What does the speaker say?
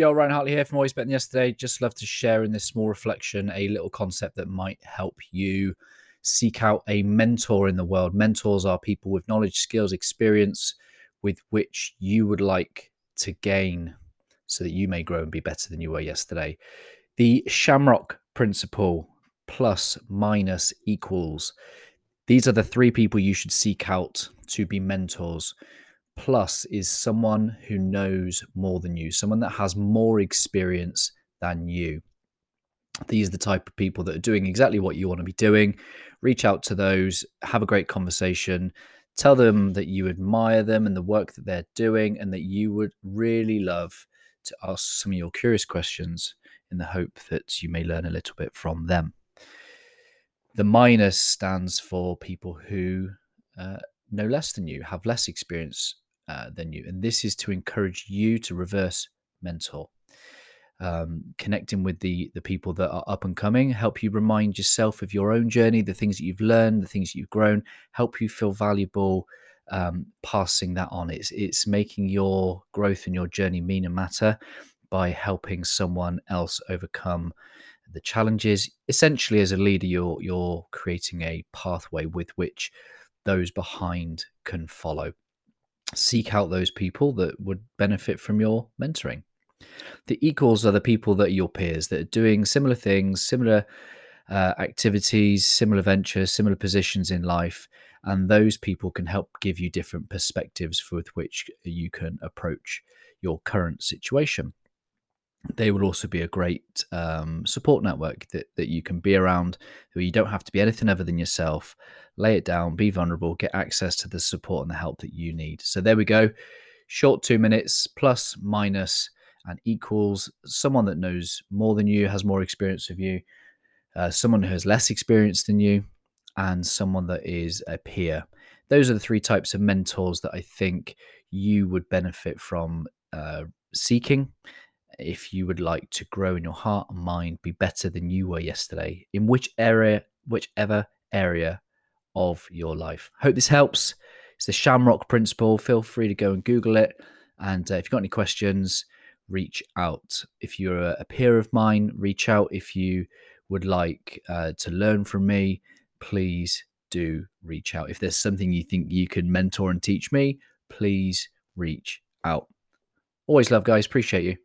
Yo, Ryan Hartley here from Always Than Yesterday. Just love to share in this small reflection a little concept that might help you seek out a mentor in the world. Mentors are people with knowledge, skills, experience with which you would like to gain so that you may grow and be better than you were yesterday. The Shamrock Principle plus minus equals. These are the three people you should seek out to be mentors plus is someone who knows more than you, someone that has more experience than you. These are the type of people that are doing exactly what you want to be doing. Reach out to those, have a great conversation, tell them that you admire them and the work that they're doing, and that you would really love to ask some of your curious questions in the hope that you may learn a little bit from them. The minus stands for people who uh, know less than you, have less experience uh, than you. And this is to encourage you to reverse mentor. Um, connecting with the the people that are up and coming, help you remind yourself of your own journey, the things that you've learned, the things that you've grown, help you feel valuable. Um, passing that on, it's it's making your growth and your journey mean and matter by helping someone else overcome the challenges. Essentially, as a leader, you're you're creating a pathway with which those behind can follow seek out those people that would benefit from your mentoring. The equals are the people that are your peers that are doing similar things, similar uh, activities, similar ventures, similar positions in life. And those people can help give you different perspectives with which you can approach your current situation. They will also be a great um, support network that, that you can be around where you don't have to be anything other than yourself lay it down, be vulnerable, get access to the support and the help that you need. So there we go. Short two minutes, plus, minus, and equals someone that knows more than you, has more experience of you, uh, someone who has less experience than you, and someone that is a peer. Those are the three types of mentors that I think you would benefit from uh, seeking if you would like to grow in your heart and mind, be better than you were yesterday in which area, whichever area of your life. Hope this helps. It's the Shamrock Principle. Feel free to go and Google it. And uh, if you've got any questions, reach out. If you're a, peer of mine, reach out. If you would like uh, to learn from me, please do reach out. If there's something you think you can mentor and teach me, please reach out. Always love, guys. Appreciate you.